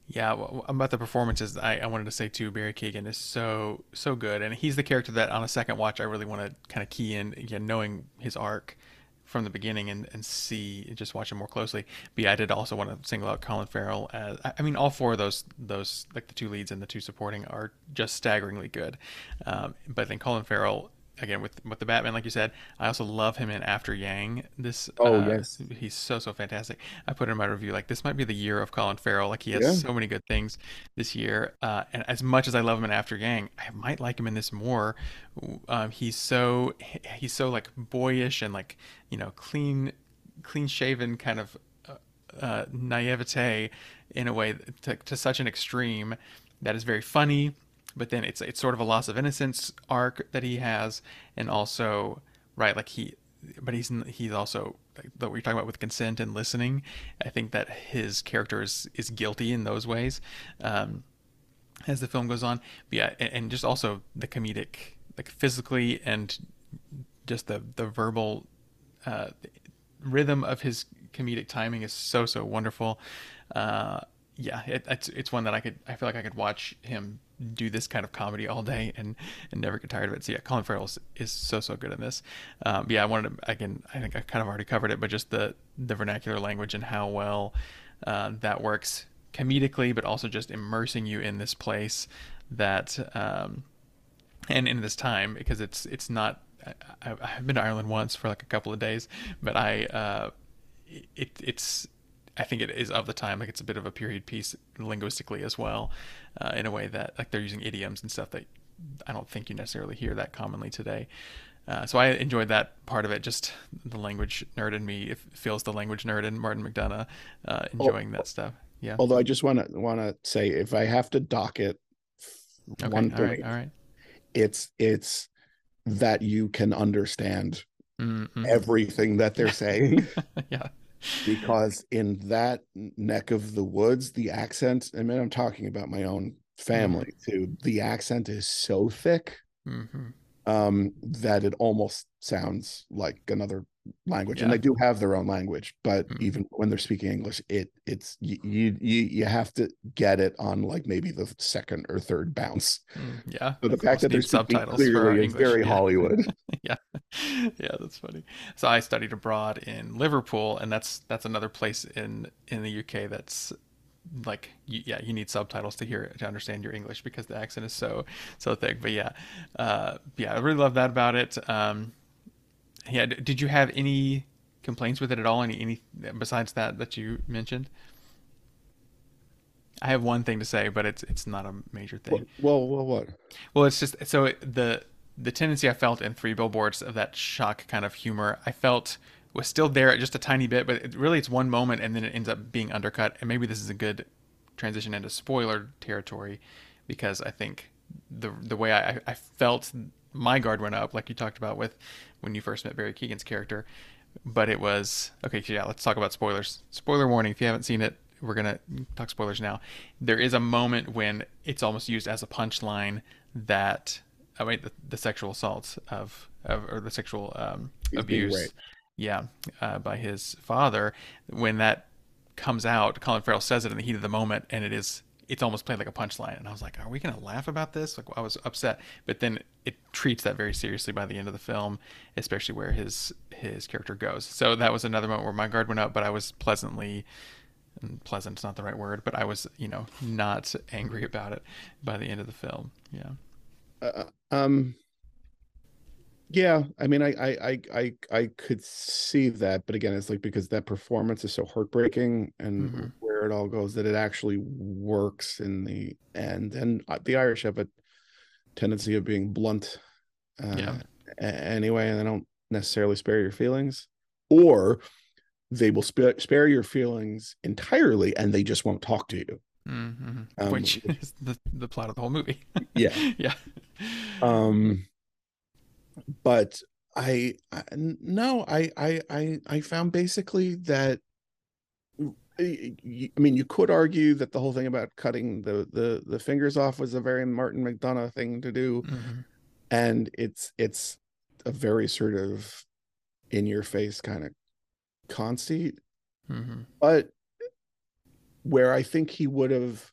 Yeah, well, about the performances, I, I wanted to say too, Barry Keoghan is so so good, and he's the character that on a second watch I really want to kind of key in, again, knowing his arc from the beginning and, and see just watch him more closely. But yeah, I did also want to single out Colin Farrell as I I mean, all four of those those like the two leads and the two supporting are just staggeringly good. Um, but then Colin Farrell again with with the Batman, like you said, I also love him in After Yang. This Oh, uh, yes. he's so so fantastic. I put in my review like this might be the year of Colin Farrell. Like he has Yeah. so many good things this year. Uh, and as much as I love him in After Yang, I might like him in this more. Um, he's so he's so like boyish and like you know clean clean shaven kind of uh, uh, naivete in a way to, to such an extreme that is very funny but then it's it's sort of a loss of innocence arc that he has and also right like he but he's he's also like what we're talking about with consent and listening. I think that his character is is guilty in those ways um as the film goes on. But yeah and, and just also the comedic like physically and just the the verbal uh rhythm of his comedic timing is so so wonderful. Uh yeah it, it's it's one that i could i feel like i could watch him do this kind of comedy all day and and never get tired of it. So yeah colin farrell is, is so so good in this. Um yeah i wanted to again i think i kind of already covered it but just the the vernacular language and how well uh, that works comedically but also just immersing you in this place that um and in this time because it's it's not I, I've been to Ireland once for like a couple of days, but I uh, it it's I think it is of the time like it's a bit of a period piece linguistically as well, uh, in a way that like they're using idioms and stuff that I don't think you necessarily hear that commonly today. Uh, so I enjoyed that part of it. Just the language nerd in me it feels the language nerd in Martin McDonagh, uh, enjoying that stuff. Yeah. although i just want to want to say if i have to dock it Okay. one all right. point All right. it's it's that you can understand Mm-mm. everything that they're saying yeah. Because in that neck of the woods the accent i mean i'm talking about my own family too the accent is so thick hmm um that it almost sounds like another language and they do have their own language but Mm. even when they're speaking english it it's you, you you have to get it on like maybe the second or third bounce Mm, yeah. so the fact that they're need subtitles for clearly is very yeah. hollywood yeah. Yeah, that's funny. So I studied abroad in Liverpool and that's that's another place in in the UK that's like yeah you need subtitles to hear it to understand your english because the accent is so so thick but yeah uh yeah i really love that about it um yeah did you have any complaints with it at all any any besides that that you mentioned i have one thing to say but it's it's not a major thing Well, well, what? well, it's just so it, the the tendency I felt in Three Billboards of that shock kind of humor, I felt was still there just a tiny bit, but it, really it's one moment and then it ends up being undercut. And maybe this is a good transition into spoiler territory because I think the the way I, I felt my guard went up, like you talked about with when you first met Barry Keoghan's character. But it was okay. Yeah, let's talk about spoilers. Spoiler warning: if you haven't seen it, we're gonna talk spoilers now. There is a moment when it's almost used as a punchline that I mean the, the sexual assaults of, of or the sexual um, abuse, yeah, uh, by his father. When that comes out, Colin Farrell says it in the heat of the moment, and it is it's almost played like a punchline. And I was like, are we gonna laugh about this? Like I was upset, but then it treats that very seriously by the end of the film, especially where his his character goes. So that was another moment where my guard went up, but I was pleasantly and pleasant's not the right word, but I was, you know, not angry about it by the end of the film. Yeah. Uh, um yeah i mean I, I i i could see that but again it's like because that performance is so heartbreaking and Mhm. Where it all goes that it actually works in the end and uh, the irish have a tendency of being blunt uh, Yeah. anyway and they don't necessarily spare your feelings or they will spare spare your feelings entirely and they just won't talk to you hmm Um, Which is the the plot of the whole movie. Yeah. yeah. um but I no I, I i i found basically that i mean you could argue that the whole thing about cutting the the the fingers off was a very martin mcdonagh thing to do Mhm. and it's it's a very sort of in your face kind of conceit Mhm. but where I think he would have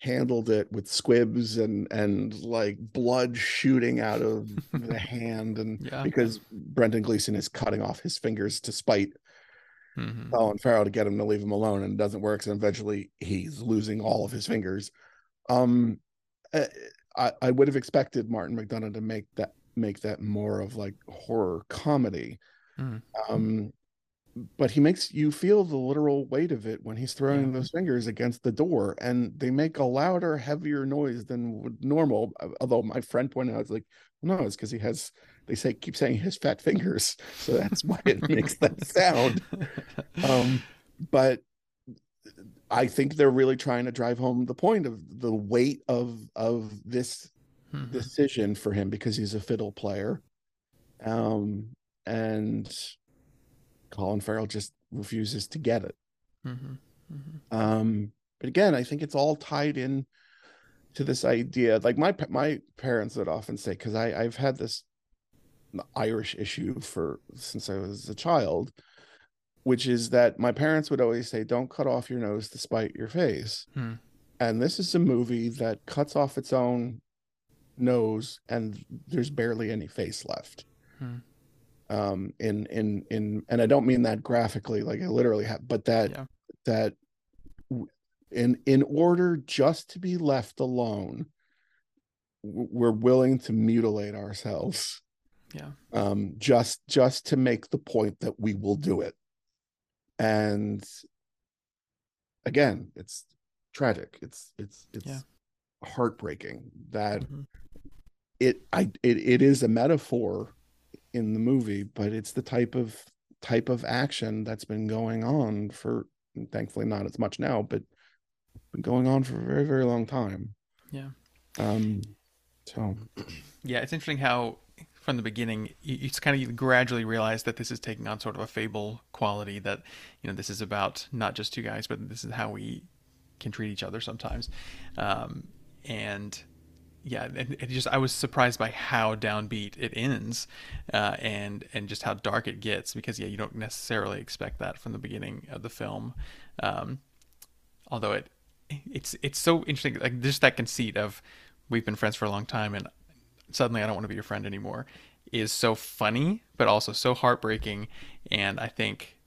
handled it with squibs and and like blood shooting out of the hand and Yeah. because Brendan Gleeson is cutting off his fingers to spite Mhm. Colin Farrell to get him to leave him alone and it doesn't work so eventually he's losing all of his fingers um uh, I I would have expected Martin McDonagh to make that make that more of like horror comedy Mhm. um but he makes you feel the literal weight of it when he's throwing Yeah. those fingers against the door and they make a louder heavier noise than would normal uh, although my friend pointed out it's like no it's because he has they say keep saying his fat fingers so that's why it makes that sound um but i think they're really trying to drive home the point of the weight of of this Mhm. decision for him because he's a fiddle player um and colin farrell just refuses to get it Mhm. Mhm. um but again i think it's all tied in to this idea like my my parents would often say because i i've had this irish issue for since i was a child which is that my parents would always say don't cut off your nose to spite your face Hmm. and this is a movie that cuts off its own nose and there's barely any face left Hmm. um in in in and i don't mean that graphically like i literally have but that Yeah. that in in order just to be left alone we're willing to mutilate ourselves Yeah. um just just to make the point that we will do it and again it's tragic it's it's it's Yeah. heartbreaking that Mhm. it i it, it is a metaphor in the movie but it's the type of type of action that's been going on for thankfully not as much now but been going on for a very very long time Yeah. um so Yeah, it's interesting how from the beginning you, kind of gradually realize that this is taking on sort of a fable quality that you know this is about not just two guys, but this is how we can treat each other sometimes, um, and yeah, and it just I was surprised by how downbeat it ends, uh, and and just how dark it gets because yeah, you don't necessarily expect that from the beginning of the film. Um, although it it's it's so interesting like just that conceit of we've been friends for a long time and suddenly I don't want to be your friend anymore is so funny but also so heartbreaking and I think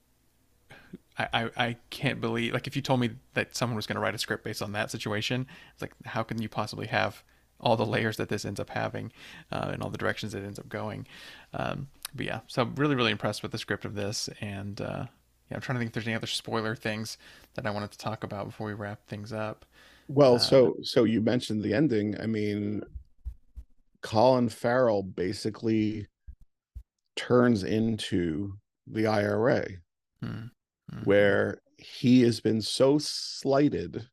I, I, I can't believe like if you told me that someone was going to write a script based on that situation, it's like how can you possibly have all the layers that this ends up having uh, and all the directions it ends up going. Um, but yeah, so I'm really really impressed with the script of this, and uh, yeah, I'm trying to think if there's any other spoiler things that I wanted to talk about before we wrap things up. Well, so so you mentioned the ending. I mean, Colin Farrell basically turns into the IRA, Hmm. Mhm. where he has been so slighted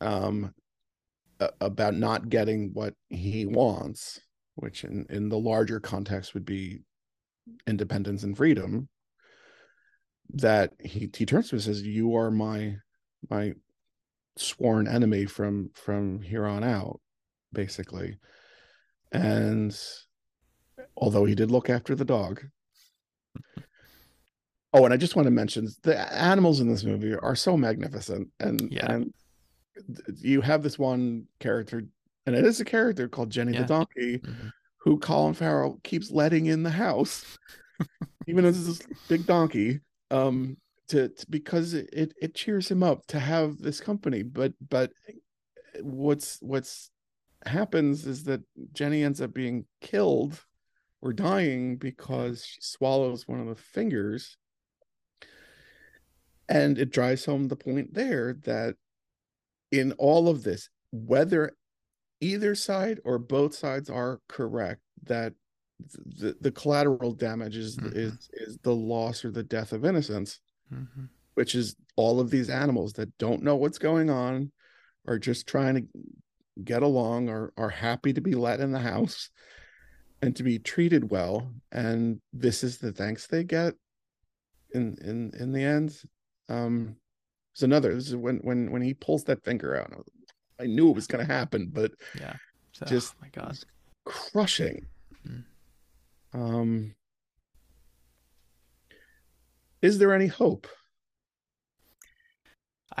um about not getting what he wants, which in in the larger context would be independence and freedom, that he he turns to him and says, "You are my my sworn enemy from from here on out basically and although he did look after the dog oh and i just want to mention the animals in this movie are so magnificent and Yeah. and you have this one character and it is a character called jenny Yeah. the donkey Mhm. who colin farrell keeps letting in the house even as this big donkey um to, to because it it cheers him up to have this company but but what's what's happens is that jenny ends up being killed or dying because she swallows one of the fingers and it drives home the point there that in all of this whether either side or both sides are correct that the, the collateral damage is Mhm. is is the loss or the death of innocence Mhm. which is all of these animals that don't know what's going on are just trying to get along or are happy to be let in the house and to be treated well and this is the thanks they get in in in the end um there's another this is when when when he pulls that finger out i knew it was going to happen but Yeah. So, Just- oh my god. crushing Mm. um is there any hope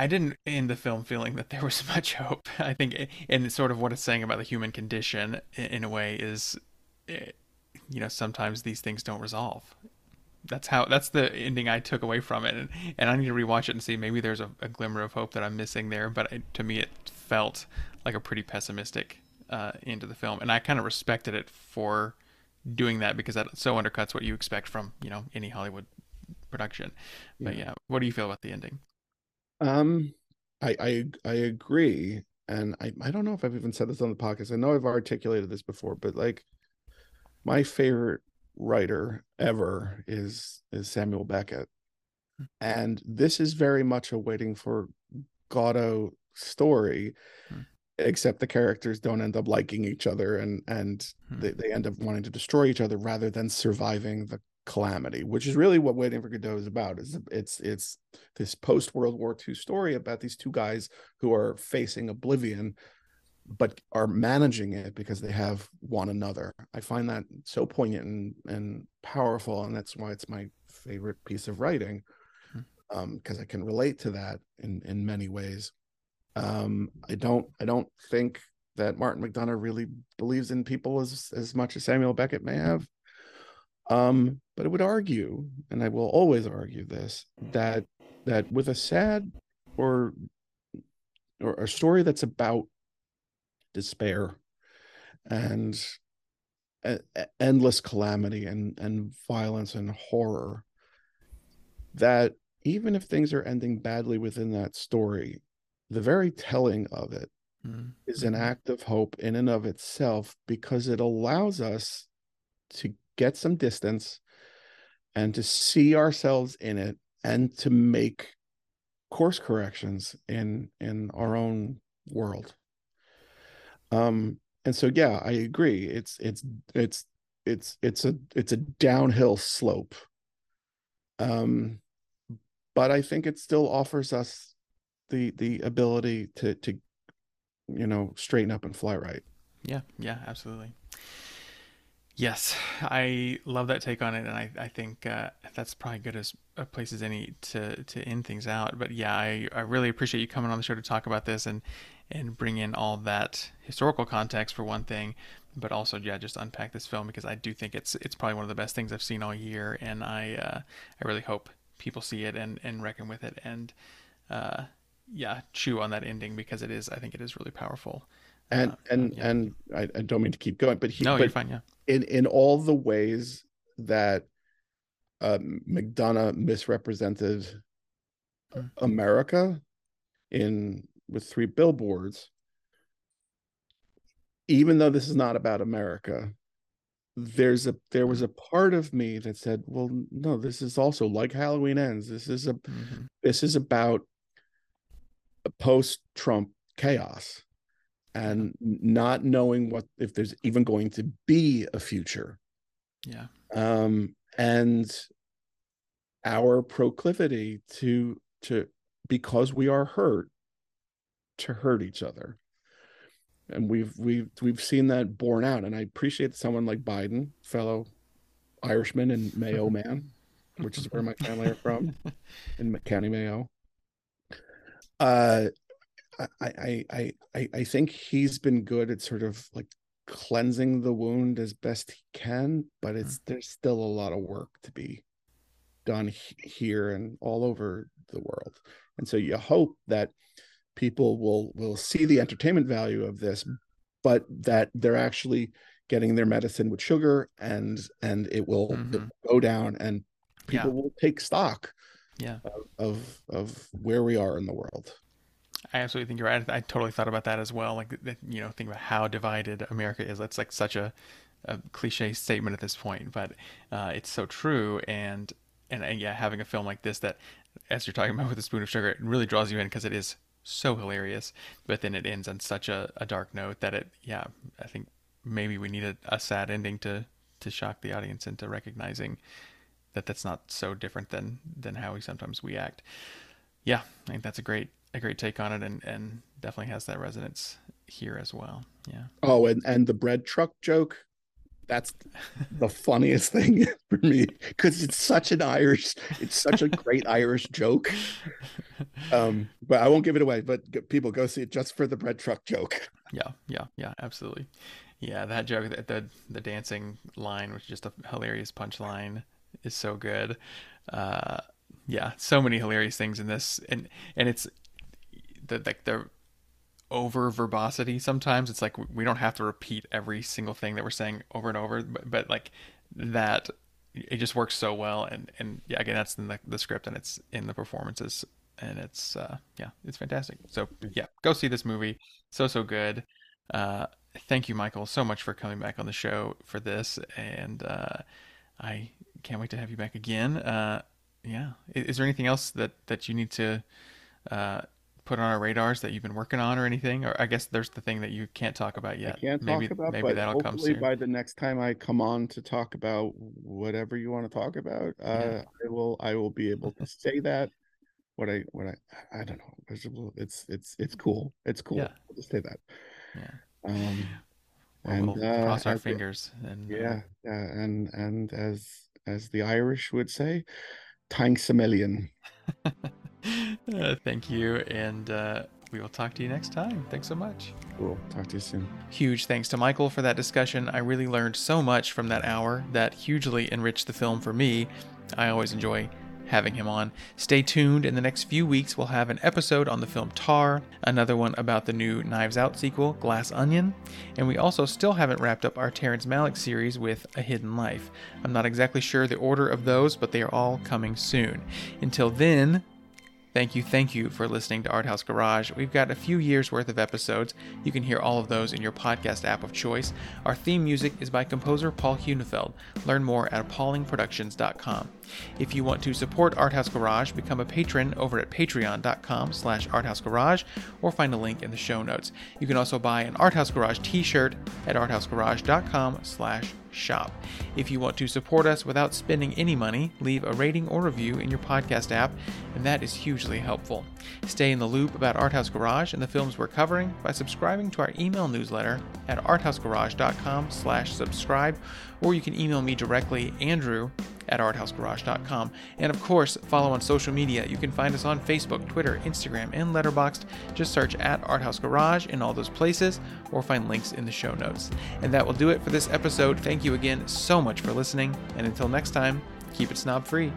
I didn't end the film feeling that there was much hope. I think, and sort of what it's saying about the human condition in a way is, eh, you know, sometimes these things don't resolve. That's how. That's the ending I took away from it, and, and I need to rewatch it and see maybe there's a, a glimmer of hope that I'm missing there. But it, to me, it felt like a pretty pessimistic uh, end to the film, and I kind of respected it for doing that because that so undercuts what you expect from you know any Hollywood production. But Yeah. yeah, what do you feel about the ending? Um, I I I agree, and I I don't know if I've even said this on the podcast. I know I've articulated this before, but like my favorite writer ever is is Samuel Beckett, and this is very much a waiting for Godot story, Hmm. except the characters don't end up liking each other, and and Hmm. they they end up wanting to destroy each other rather than surviving the calamity, which is really what Waiting for Godot is about. Is it's it's this post World War II story about these two guys who are facing oblivion, but are managing it because they have one another. I find that so poignant and, and powerful, and that's why it's my favorite piece of writing, Hmm. because I can relate to that in in many ways. Um, I don't I don't think that Martin McDonagh really believes in people as as much as Samuel Beckett may have. Um, but I would argue, and I will always argue this, that that with a sad or or a story that's about despair and e- endless calamity and and violence and horror that even if things are ending badly within that story the very telling of it Mm. is an act of hope in and of itself because it allows us to get some distance and to see ourselves in it and to make course corrections in in our own world. Um and so yeah i agree. It's it's it's it's it's a it's a downhill slope. Um but i think it still offers us the the ability to to you know straighten up and fly right. Yeah, yeah, absolutely. Yes, I love that take on it, and I, I think uh, that's probably good as a place as any to, to end things out. But yeah, I, I really appreciate you coming on the show to talk about this and and bring in all that historical context for one thing, but also yeah, just unpack this film because I do think it's it's probably one of the best things I've seen all year, and I uh, I really hope people see it and and reckon with it and uh, yeah, chew on that ending because it is. I think it is really powerful. And Uh, and yeah. and I, I don't mean to keep going, but he no, but you're fine. Yeah. in in all the ways that um, McDonagh misrepresented Mm. America in with three billboards, even though this is not about America, there's a there was a part of me that said, well, no, this is also like Halloween ends. This is a Mhm. this is about a post Trump chaos and not knowing what if there's even going to be a future. Yeah. um and our proclivity to to because we are hurt to hurt each other. And we've we've we've seen that borne out and i appreciate someone like biden fellow irishman and mayo man which is where my family are from in county mayo uh I, I I I think he's been good at sort of like cleansing the wound as best he can, but it's there's still a lot of work to be done he- here and all over the world. And so you hope that people will will see the entertainment value of this, but that they're actually getting their medicine with sugar and and it will, it Mhm. will go down and Yeah. people will take stock Yeah. of, of of where we are in the world. I absolutely think you're right. I, I totally thought about that as well. Like, you know, think about how divided America is. That's like such a, a cliche statement at this point, but uh, it's so true. And, and and yeah, having a film like this that, as you're talking about with a spoon of sugar, it really draws you in because it is so hilarious. But then it ends on such a, a dark note that it, yeah, I think maybe we need a, a sad ending to to shock the audience into recognizing that that's not so different than than how we sometimes we act. Yeah, I think that's a great a great take on it, and and definitely has that resonance here as well. Yeah, Oh, and and the bread truck joke. That's the funniest thing for me because it's such an Irish, it's such a great Irish joke. Um, but I won't give it away. But g- people go see it just for the bread truck joke. yeah, yeah, yeah, absolutely. Yeah, that joke, the the, the dancing line, which is just a hilarious punchline, is so good. Uh, yeah, so many hilarious things in this, and and it's like the over verbosity sometimes. It's like we don't have to repeat every single thing that we're saying over and over but, but like that it just works so well. And and yeah again that's in the, the script and it's in the performances and it's uh yeah it's fantastic. So yeah go see this movie. So so good. Uh thank you michael so much for coming back on the show for this. And uh i can't wait to have you back again. Uh yeah. Is, is there anything else that that you need to uh put on our radars that you've been working on or anything or i guess there's the thing that you can't talk about yet I can't maybe talk about, maybe but that'll come hopefully soon by the next time I come on to talk about whatever you want to talk about, uh, Yeah. I will I will be able to say that. What I what I I don't know. It's it's it's cool. It's cool. Yeah. I'll just say that. yeah Um, well, and we'll uh, cross our as the- fingers and uh, Yeah, yeah, and and as as the Irish would say, thanks a million. uh, thank you and uh we will talk to you next time thanks so much Cool. Talk to you soon. Huge thanks to Michael for that discussion. I really learned so much from that hour that hugely enriched the film for me. I always enjoy having him on. Stay tuned. In the next few weeks, we'll have an episode on the film Tar, another one about the new Knives Out sequel, Glass Onion, and we also still haven't wrapped up our Terrence Malick series with A Hidden Life. I'm not exactly sure the order of those, but they are all coming soon. Until then, Thank you, thank you for listening to Art House Garage. We've got a few years worth of episodes. You can hear all of those in your podcast app of choice. Our theme music is by composer Paul Hunefeld. Learn more at appallingproductions.com. If you want to support Arthouse Garage, become a patron over at patreon.com slash arthousegarage or find a link in the show notes. You can also buy an Arthouse Garage t-shirt at arthousegarage.com slash shop. If you want to support us without spending any money, leave a rating or review in your podcast app, and that is hugely helpful. Stay in the loop about Arthouse Garage and the films we're covering by subscribing to our email newsletter at arthousegarage.com slash subscribe, or you can email me directly, Andrew, at arthousegarage.com. And of course, follow on social media. You can find us on Facebook, Twitter, Instagram, and Letterboxd. Just search at Arthouse Garage in all those places or find links in the show notes. And that will do it for this episode. Thank you again so much for listening. And until next time, keep it snob free.